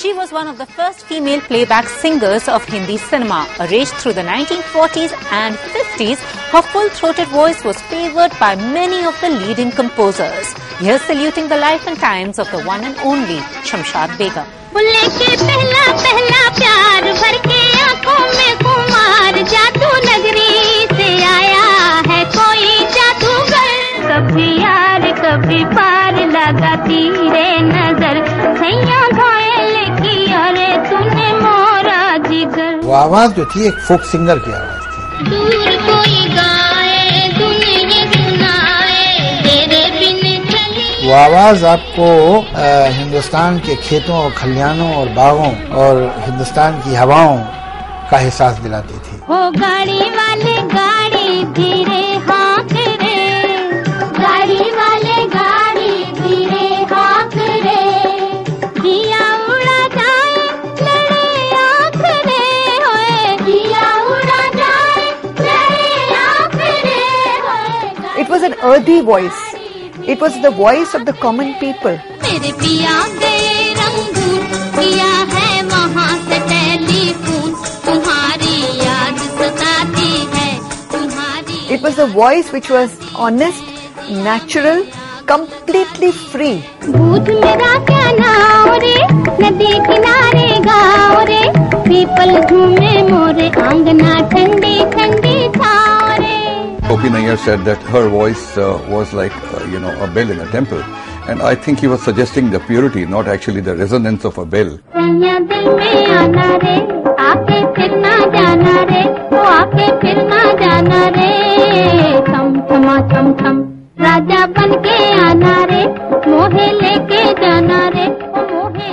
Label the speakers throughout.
Speaker 1: She was one of the first female playback singers of Hindi cinema. Arranged through the 1940s and 50s, her full-throated voice was favored by many of the leading composers. Here saluting the life and times of the one and only Shamshad Begum.
Speaker 2: Bulleh के पहला पहला प्यार भर के आंखों में कुमार जादू नगरी
Speaker 3: वो आवाज़ जो थी एक फोक सिंगर की आवाज़ थी।
Speaker 2: दूर कोई गाए
Speaker 3: वो आवाज़ आपको आ, हिंदुस्तान के खेतों और खलियानों और बागों और हिंदुस्तान की हवाओं का एहसास दिलाती थी।
Speaker 2: वो गाड़ी वाले गाड़ी
Speaker 4: earthy voice. It was the voice of the common people. It was a voice which was honest, natural, completely free.
Speaker 2: People
Speaker 5: O.P. Nair said that her voice uh, was like, uh, you know, a bell in a temple. And I think he was suggesting the purity, not actually the resonance of a bell.
Speaker 2: राजा बन के आना रे मोहे लेके जाना रे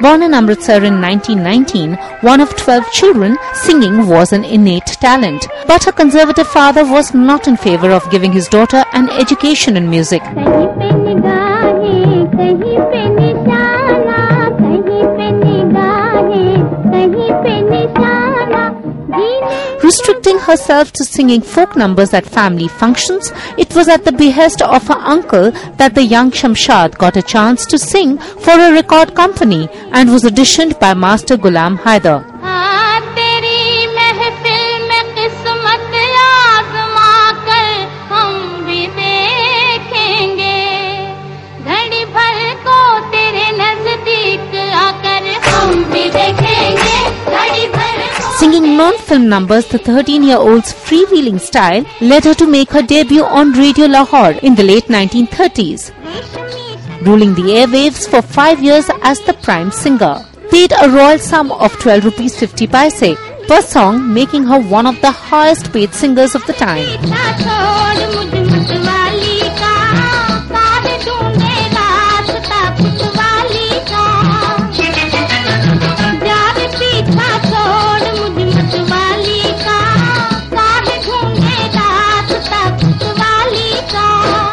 Speaker 1: Born in Amritsar in 1919, one of 12 children, singing was an innate talent. But her conservative father was not in favor of giving his daughter an education in music. Restricting herself to singing folk numbers at family functions, it was at the behest of her uncle that the young Shamshad got a chance to sing for a record company and was auditioned by Master Ghulam Haidar. Singing non film numbers, the 13 year old's freewheeling style led her to make her debut on Radio Lahore in the late 1930s, ruling the airwaves for five years as the prime singer. Paid a royal sum of 12 rupees 50 paise per song, making her one of the highest paid singers of the time.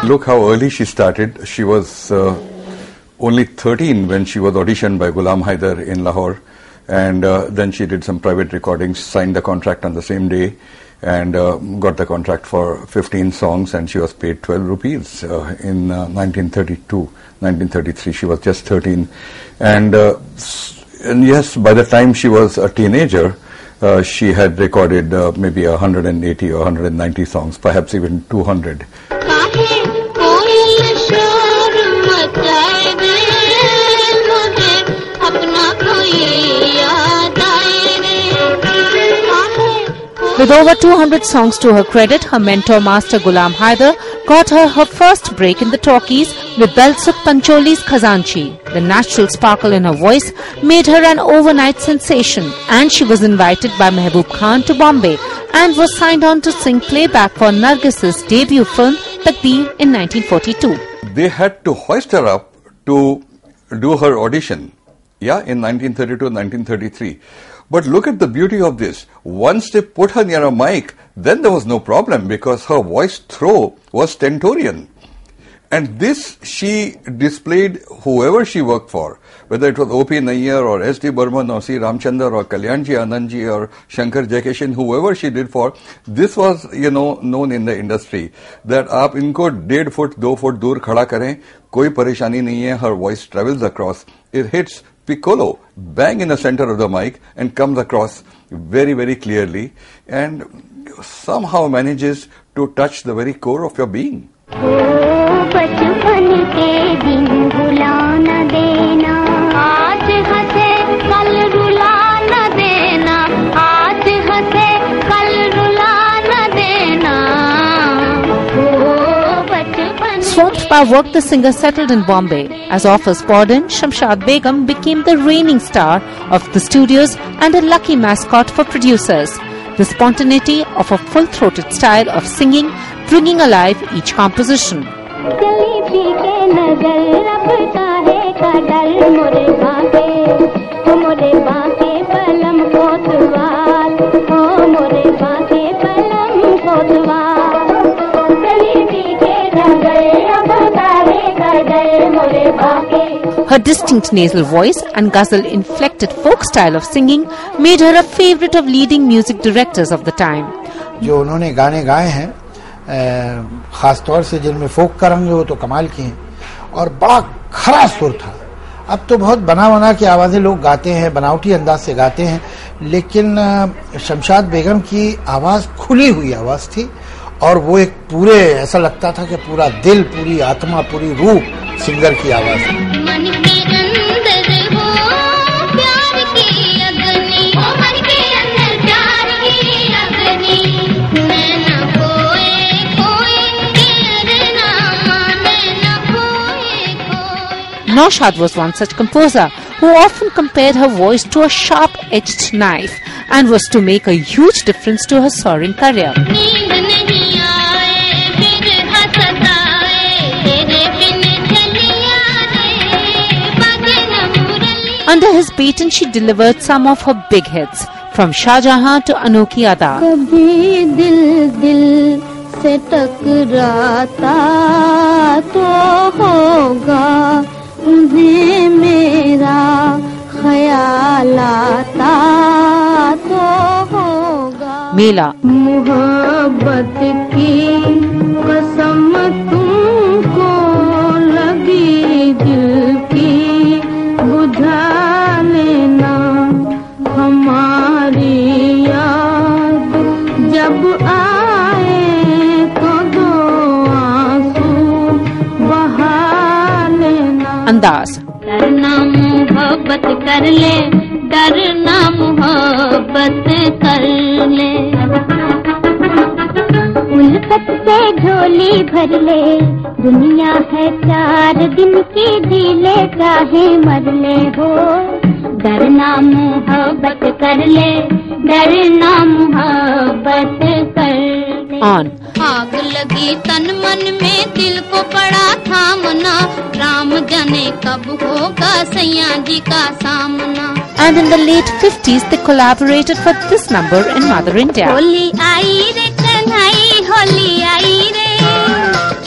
Speaker 5: Look how early she started. She was uh, only 13 when she was auditioned by Ghulam Haidar in Lahore. And uh, then she did some private recordings, signed the contract on the same day, and uh, got the contract for 15 songs. And she was paid 12 rupees uh, in uh, 1932, 1933. She was just 13. And, uh, and yes, by the time she was a teenager, uh, she had recorded uh, maybe 180 or 190 songs, perhaps even 200.
Speaker 1: With over 200 songs to her credit, her mentor Master Gulam Haidar got her her first break in the talkies with Dalsukh Pancholi's Khazanchi. The natural sparkle in her voice made her an overnight sensation and she was invited by Mehboob Khan to Bombay and was signed on to sing playback for Nargis's debut film Takdeer in 1942.
Speaker 5: they had to hoist her up to do her audition Yeah, in 1932 and 1933. But look at the beauty of this. Once they put her near a mic, then there was no problem because her voice throw was stentorian. And this she displayed whoever she worked for, whether it was O.P. Nayyar or S.D. Burman or C. Ramchandra or Kalyanji Anandji or Shankar Jaikishan, whoever she did for, this was, you know, known in the industry that आप इनको डेढ़ foot दो foot दूर खड़ा करें कोई परेशानी नहीं है her voice travels across. It hits piccolo bang in the center of the mic and comes across very very clearly and somehow manages to touch the very core of your being
Speaker 1: Swamped work, the singer settled in Bombay. As offers poured in, Shamshad Begum became the reigning star of the studios and a lucky mascot for producers. The spontaneity of a full-throated style of singing, bringing alive each composition. Her distinct nasal voice and ghazal-inflected folk style of singing made her a favorite of leading music directors of the time.
Speaker 3: जो उन्होंने गाने गाए हैं खास तौर से जिनमें फोक का रंग है वो तो कमाल की हैं, और बड़ा खरा सुर था अब तो बहुत बना बना की आवाज़ें लोग गाते हैं, बनावटी अंदाज से गाते हैं, लेकिन शमशाद बेगम की आवाज़ खुली हुई आवाज़ थी, और वो एक पूरे, ऐसा लगता था कि पूरा दिल, पूरी आत्मा, पूरी रूह सिंगर की आवाज़ है
Speaker 1: Naushad was one such composer who often compared her voice to a sharp edged knife and was to make a huge difference to her soaring career. Under his patent, she delivered some of her big hits, from Shah Jahan to Anokhi Ada.
Speaker 2: उन्हें मेरा ख्याल आता तो होगा।
Speaker 1: मेला।
Speaker 2: मोहब्बत की कसम तुमको कर ले डरना मोहब्बत कर ले उल्फत से झोली भर ले दुनिया है चार दिन की दिले चाहे मर ले हो डरना मोहब्बत कर ले डरना मोहब्बत कर ले. आग लगी तन मन में दिल को पड़ा जाने कब होगा सैया जी का सामना
Speaker 1: And in the late 50s, they collaborated for this number in Mother India.
Speaker 2: Holi आई रे कन्हई होली आई रे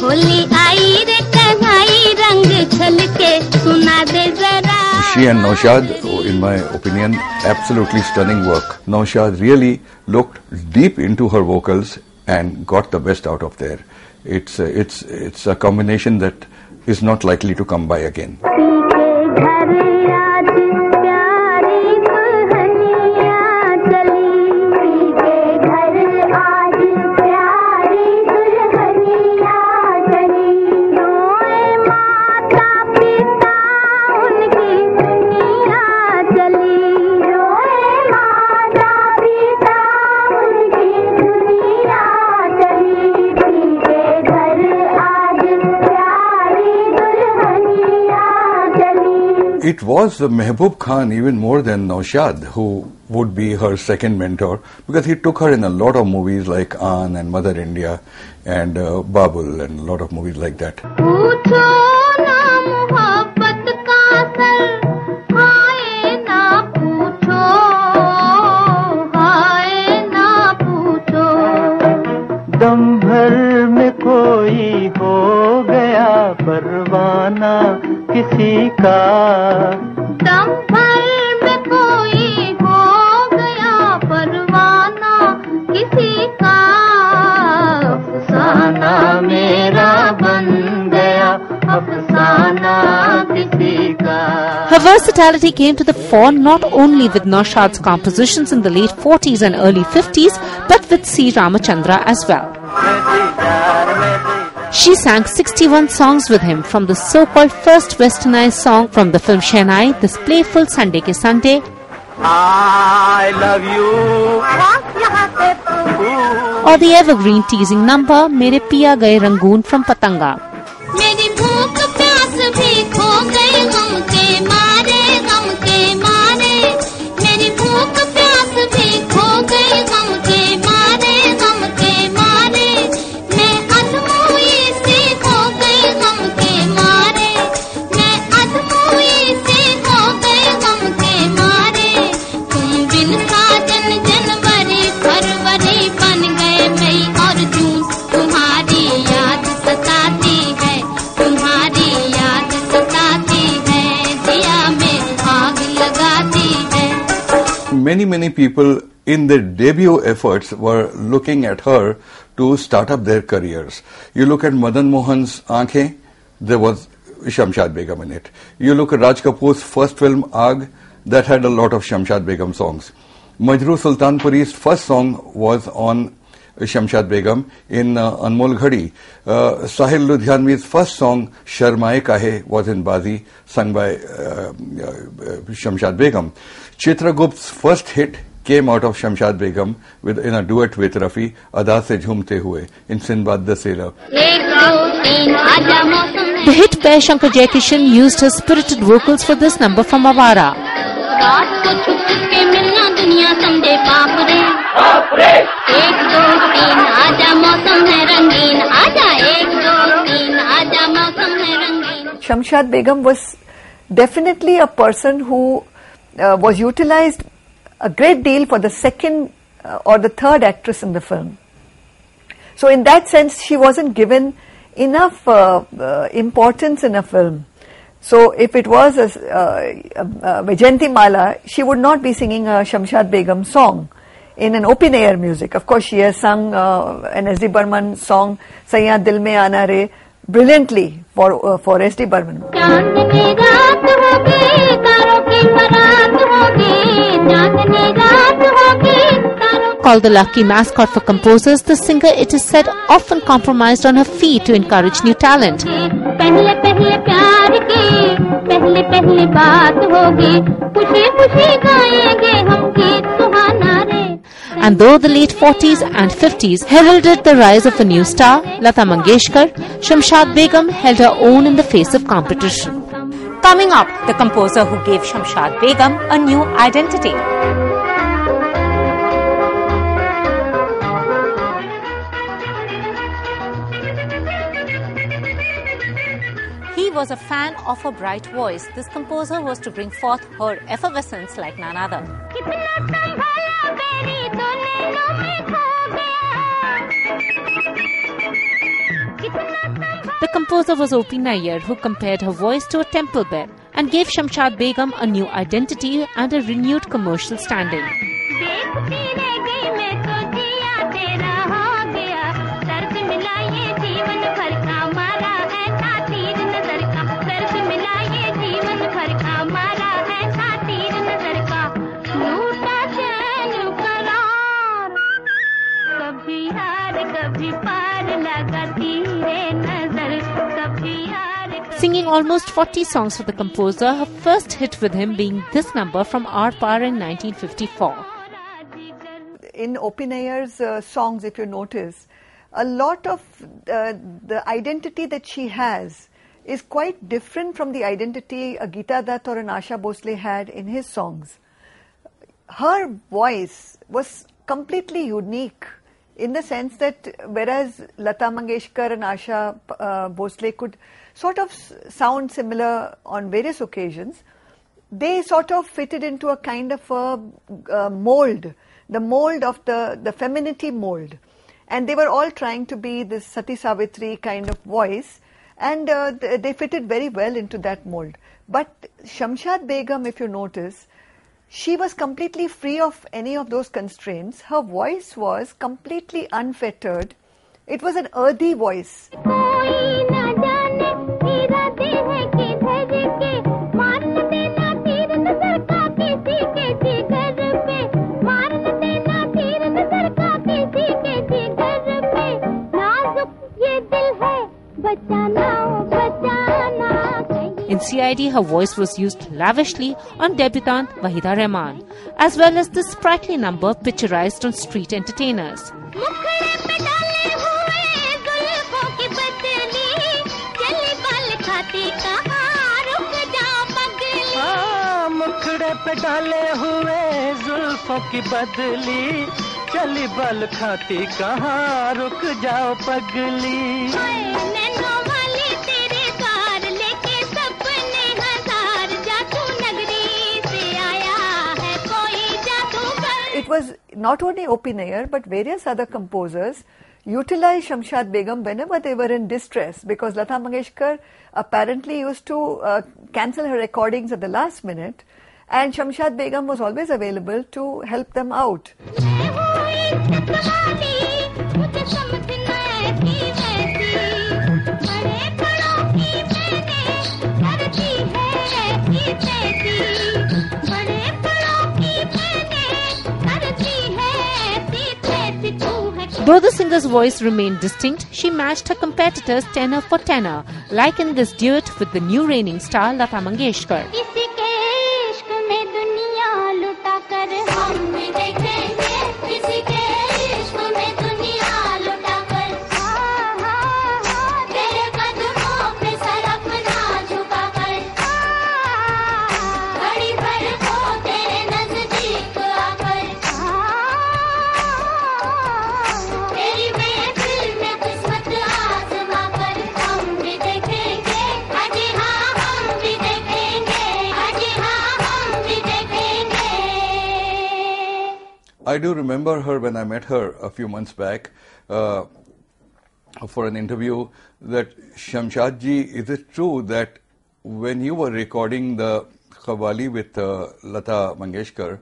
Speaker 2: होली आई रे कन्हई रंग छलके सुना दे जरा
Speaker 5: She and Naushad, in my opinion, absolutely stunning work. Naushad really looked deep into her vocals and got the best out of there. It's a, it's it's a combination that is not likely to come by again. it was Mehboob Khan even more than Naushad who would be her second mentor because he took her in a lot of movies like Aan and Mother India and uh, Babul and a lot of movies like that.
Speaker 6: किसी का
Speaker 1: Her versatility came to the fore not only with Naushad's compositions in the late 40s and early 50s, but with C. Ramachandra as well. She sang 61 songs with him from the so-called first westernized song from the film Shehnai, this playful Sunday ke Sunday,
Speaker 6: I love you
Speaker 1: or the evergreen teasing number Mere Piya Gaye Rangoon from Patanga.
Speaker 5: Many, people in their debut efforts were looking at her to start up their careers. You look at Madan Mohan's Aankhein, there was Shamshad Begum in it. You look at Raj Kapoor's first film, Aag, that had a lot of Shamshad Begum songs. Majrooh Sultanpuri's first song was on Shamshad Begum इन अनमोल घड़ी साहिल लुधियानवीज first song शर्माए एक आहे was in Baazi song by Shamshad Begum Chitragupta first hit came out of Shamshad Begum with in a duet with Rafi अदा
Speaker 2: से झूमते हुए in Sinbad से
Speaker 1: The hit by Shankar Jaikishan used his spirited vocals for this number from Avara.
Speaker 2: रात को छुप के मिलना दुनिया समझे बाप रे एक दो तीन आजा मौसम है रंगीन आजा एक दो तीन आजा मौसम है रंगीन
Speaker 4: Shamshad Begum was definitely a person who uh, was utilized a great deal for the second uh, or the third actress in the film. So, in that sense, she wasn't given enough uh, uh, importance in a film. So, if it was a, uh, uh, Vajanti Mala, she would not be singing a Shamshad Begum song in an open air music. Of course, she has sung uh, an S.D. Burman song, Sayya Dil Mein Aana Re, brilliantly for, uh, for S.D. Burman.
Speaker 1: Called the lucky mascot for composers, the singer, it is said, often compromised on her feet to encourage new talent. And though the late 40s and 50s heralded the rise of a new star, Lata Mangeshkar, Shamshad Begum held her own in the face of competition. Coming up, the composer who gave Shamshad Begum a new identity. He was a fan of her bright voice. This composer was to bring forth her effervescence like none other. The composer was O.P. Nair who compared her voice to a temple bell and gave Shamshad Begum a new identity and a renewed commercial standing. Singing almost 40 songs for the composer, her first hit with him being this number from Aar Paar in 1954.
Speaker 4: in Open uh, songs, if you notice, a lot of uh, the identity that she has is quite different from the identity a Geeta Dutt or an Asha had in his songs. Her voice was completely unique in the sense that whereas Lata Mangeshkar and Asha uh, could sort of sound similar on various occasions, they sort of fitted into a kind of a uh, mold, the mold of the, the femininity mold. And they were all trying to be this Sati Savitri kind of voice. And uh, they fitted very well into that mold. But Shamshad Begum, if you notice, she was completely free of any of those constraints. Her voice was completely unfettered. It was an earthy voice.
Speaker 2: CID, her voice was used lavishly on debutante Waheeda Rehman, as well as the sprightly number picturized on street entertainers.
Speaker 7: चली बल खाती कहाँ रुक जाओ पगली
Speaker 4: not only O.P. Nair but various other composers utilized Shamshad Begum whenever they were in distress because Lata Mangeshkar apparently used to uh, cancel her recordings at the last minute and Shamshad Begum was always available to help them out.
Speaker 2: Though the singer's voice remained distinct, she matched her competitors tenor for tenor, like in this duet with the new reigning star Lata Mangeshkar.
Speaker 5: I do remember her when I met her a few months back uh, for an interview that Shamshadji, is it true that when you were recording the qawwali with uh, Lata Mangeshkar,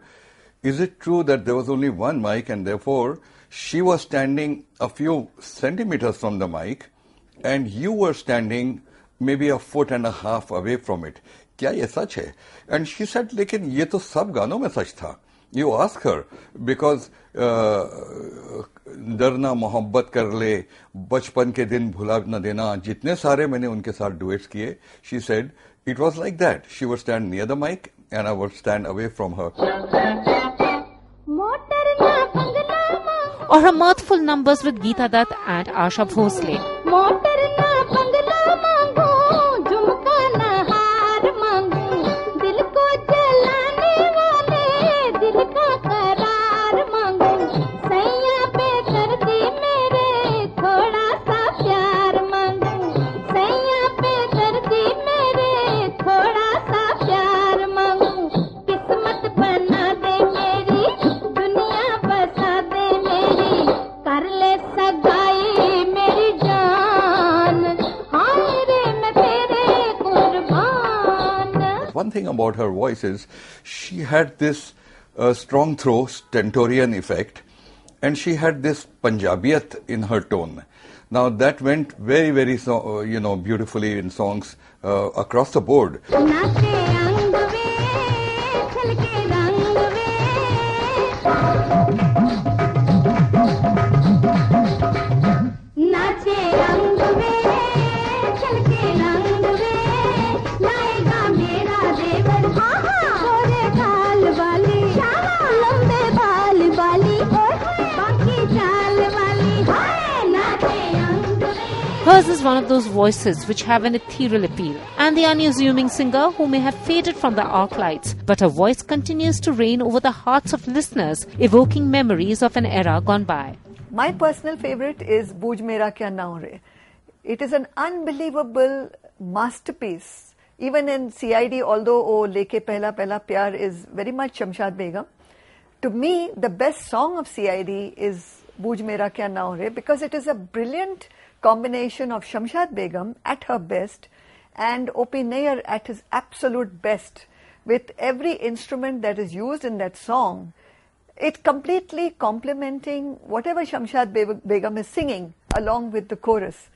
Speaker 5: is it true that there was only one mic and therefore she was standing a few centimeters from the mic and you were standing maybe a foot and a half away from it? क्या ये सच है And she said, लेकिन ये तो सब गानों में सच था यू आस्क हर बिकॉज़ डरना मोहब्बत कर ले बचपन के दिन भुला न देना जितने सारे मैंने उनके साथ डुएट्स किए she said it was like that she would stand near the mic and I would stand away from her
Speaker 7: और ना बंगला मांगो
Speaker 2: Or her mirthful numbers with Geeta Dutt and Asha Bhosle.
Speaker 5: About her voice is she had this uh, strong throw, stentorian effect, and she had this Punjabiyat in her tone. Now that went very, very, so, uh, you know, beautifully in songs uh, across the board.
Speaker 2: Is one of those voices which have an ethereal appeal, and the unassuming singer who may have faded from the arc lights, but her voice continues to reign over the hearts of listeners, evoking memories of an era gone by.
Speaker 4: My personal favorite is Booj Mera Kya Naam Re. It is an unbelievable masterpiece. Even in CID, although Oh Leke Pehla Pehla Pyar is very much Shamshad Begum, to me, the best song of CID is Booj Mera Kya Naam Re because it is a brilliant combination of Shamshad Begum at her best and O.P. Nair at his absolute best with every instrument that is used in that song. It completely complementing whatever Shamshad Be- Begum is singing along with the chorus.